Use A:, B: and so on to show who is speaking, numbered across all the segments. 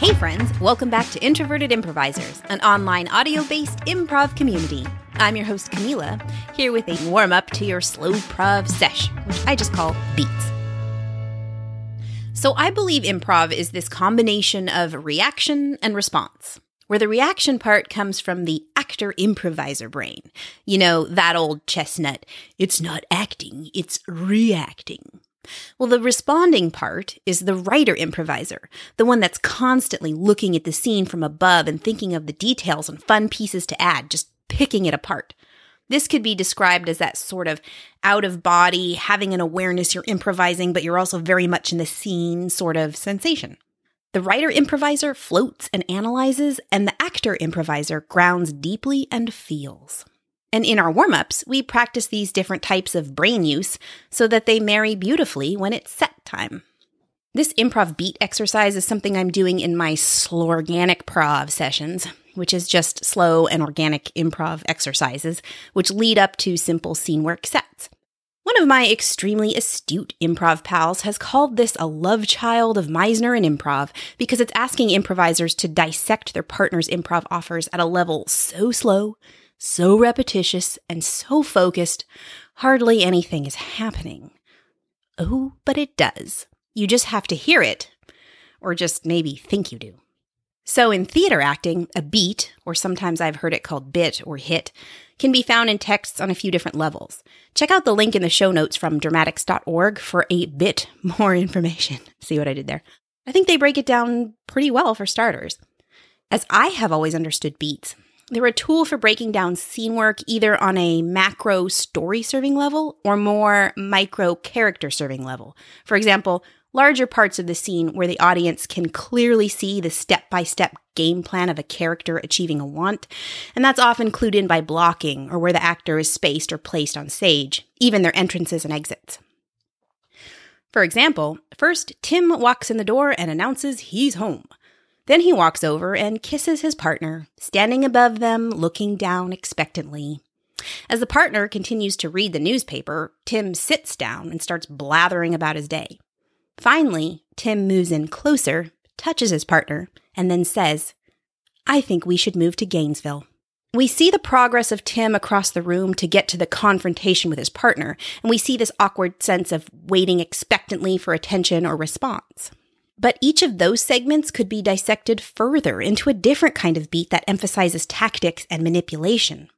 A: Hey, friends, welcome back to Introverted Improvisers, an online audio based improv community. I'm your host, Camila, here with a warm up to your slow prov sesh, which I just call beats. So, I believe improv is this combination of reaction and response, where the reaction part comes from the actor improviser brain. You know, that old chestnut, it's not acting, it's reacting. Well, the responding part is the writer improviser, the one that's constantly looking at the scene from above and thinking of the details and fun pieces to add, just picking it apart. This could be described as that sort of out of body, having an awareness you're improvising, but you're also very much in the scene sort of sensation. The writer improviser floats and analyzes, and the actor improviser grounds deeply and feels. And in our warm ups, we practice these different types of brain use so that they marry beautifully when it's set time. This improv beat exercise is something I'm doing in my slow organic prov sessions, which is just slow and organic improv exercises, which lead up to simple scene work sets. One of my extremely astute improv pals has called this a love child of Meisner and improv because it's asking improvisers to dissect their partner's improv offers at a level so slow, so repetitious and so focused, hardly anything is happening. Oh, but it does. You just have to hear it, or just maybe think you do. So, in theater acting, a beat, or sometimes I've heard it called bit or hit, can be found in texts on a few different levels. Check out the link in the show notes from dramatics.org for a bit more information. See what I did there? I think they break it down pretty well for starters. As I have always understood beats, they're a tool for breaking down scene work either on a macro story serving level or more micro character serving level. For example, larger parts of the scene where the audience can clearly see the step by step game plan of a character achieving a want, and that's often clued in by blocking or where the actor is spaced or placed on stage, even their entrances and exits. For example, first, Tim walks in the door and announces he's home. Then he walks over and kisses his partner, standing above them, looking down expectantly. As the partner continues to read the newspaper, Tim sits down and starts blathering about his day. Finally, Tim moves in closer, touches his partner, and then says, I think we should move to Gainesville. We see the progress of Tim across the room to get to the confrontation with his partner, and we see this awkward sense of waiting expectantly for attention or response. But each of those segments could be dissected further into a different kind of beat that emphasizes tactics and manipulation.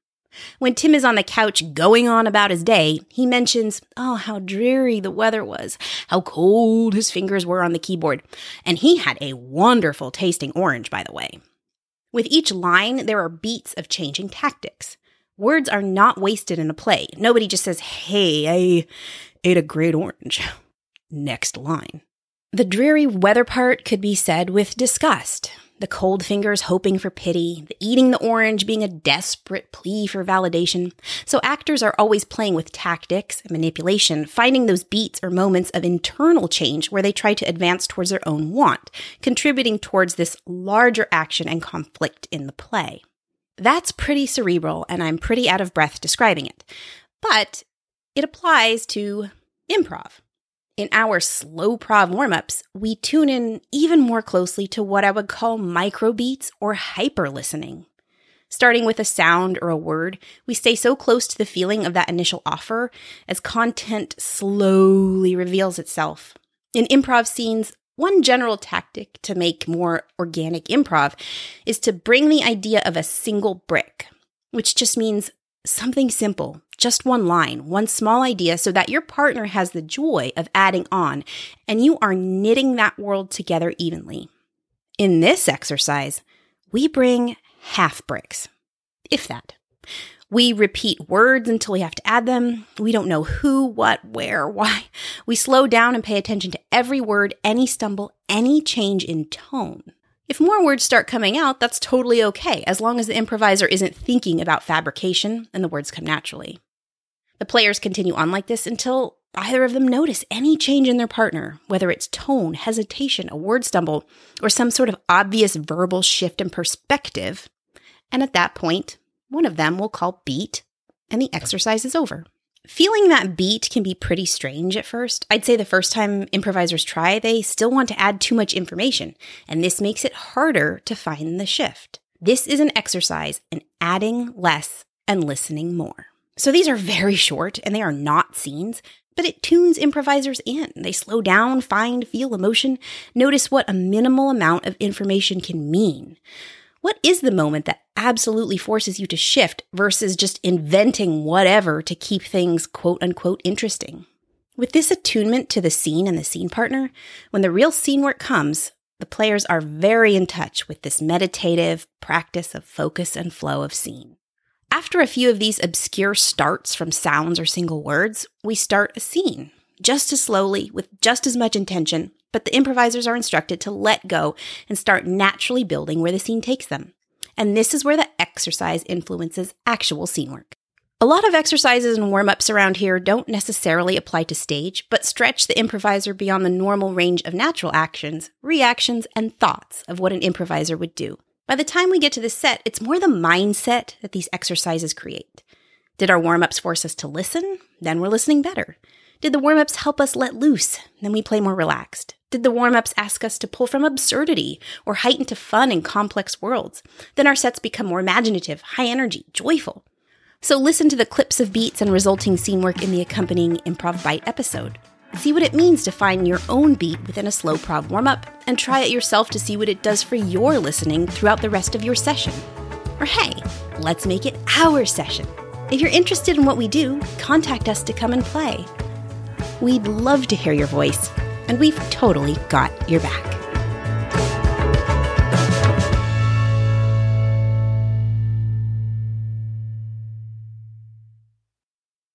A: When Tim is on the couch going on about his day, he mentions, oh, how dreary the weather was, how cold his fingers were on the keyboard, and he had a wonderful tasting orange, by the way. With each line, there are beats of changing tactics. Words are not wasted in a play. Nobody just says, hey, I ate a great orange. Next line. The dreary weather part could be said with disgust. The cold fingers hoping for pity, the eating the orange being a desperate plea for validation. So actors are always playing with tactics and manipulation, finding those beats or moments of internal change where they try to advance towards their own want, contributing towards this larger action and conflict in the play. That's pretty cerebral, and I'm pretty out of breath describing it. But it applies to improv. In our slow prov warm ups, we tune in even more closely to what I would call microbeats or hyper listening. Starting with a sound or a word, we stay so close to the feeling of that initial offer as content slowly reveals itself. In improv scenes, one general tactic to make more organic improv is to bring the idea of a single brick, which just means something simple, just one line, one small idea, so that your partner has the joy of adding on and you are knitting that world together evenly. In this exercise, we bring half bricks, if that. We repeat words until we have to add them. We don't know who, what, where, why. We slow down and pay attention to every word, any stumble, any change in tone. If more words start coming out, that's totally okay, as long as the improviser isn't thinking about fabrication and the words come naturally. The players continue on like this until either of them notice any change in their partner, whether it's tone, hesitation, a word stumble, or some sort of obvious verbal shift in perspective. And at that point, one of them will call beat, and the exercise is over. Feeling that beat can be pretty strange at first. I'd say the first time improvisers try, they still want to add too much information, and this makes it harder to find the shift. This is an exercise in adding less and listening more. So these are very short and they are not scenes, but it tunes improvisers in. They slow down, find, feel emotion, notice what a minimal amount of information can mean. What is the moment that absolutely forces you to shift versus just inventing whatever to keep things quote unquote interesting? With this attunement to the scene and the scene partner, when the real scene work comes, the players are very in touch with this meditative practice of focus and flow of scene. After a few of these obscure starts from sounds or single words, we start a scene, just as slowly, with just as much intention, but the improvisers are instructed to let go and start naturally building where the scene takes them. And this is where the exercise influences actual scene work. A lot of exercises and warm ups around here don't necessarily apply to stage, but stretch the improviser beyond the normal range of natural actions, reactions, and thoughts of what an improviser would do. By the time we get to the set, it's more the mindset that these exercises create. Did our warm ups force us to listen? Then we're listening better. Did the warm ups help us let loose? Then we play more relaxed. Did the warm ups ask us to pull from absurdity or heighten to fun in complex worlds? Then our sets become more imaginative, high energy, joyful. So listen to the clips of beats and resulting scene work in the accompanying Improv Bite episode. See what it means to find your own beat within a slow prov warm up, and try it yourself to see what it does for your listening throughout the rest of your session. Or hey, let's make it our session. If you're interested in what we do, contact us to come and play. We'd love to hear your voice, and we've totally got your back.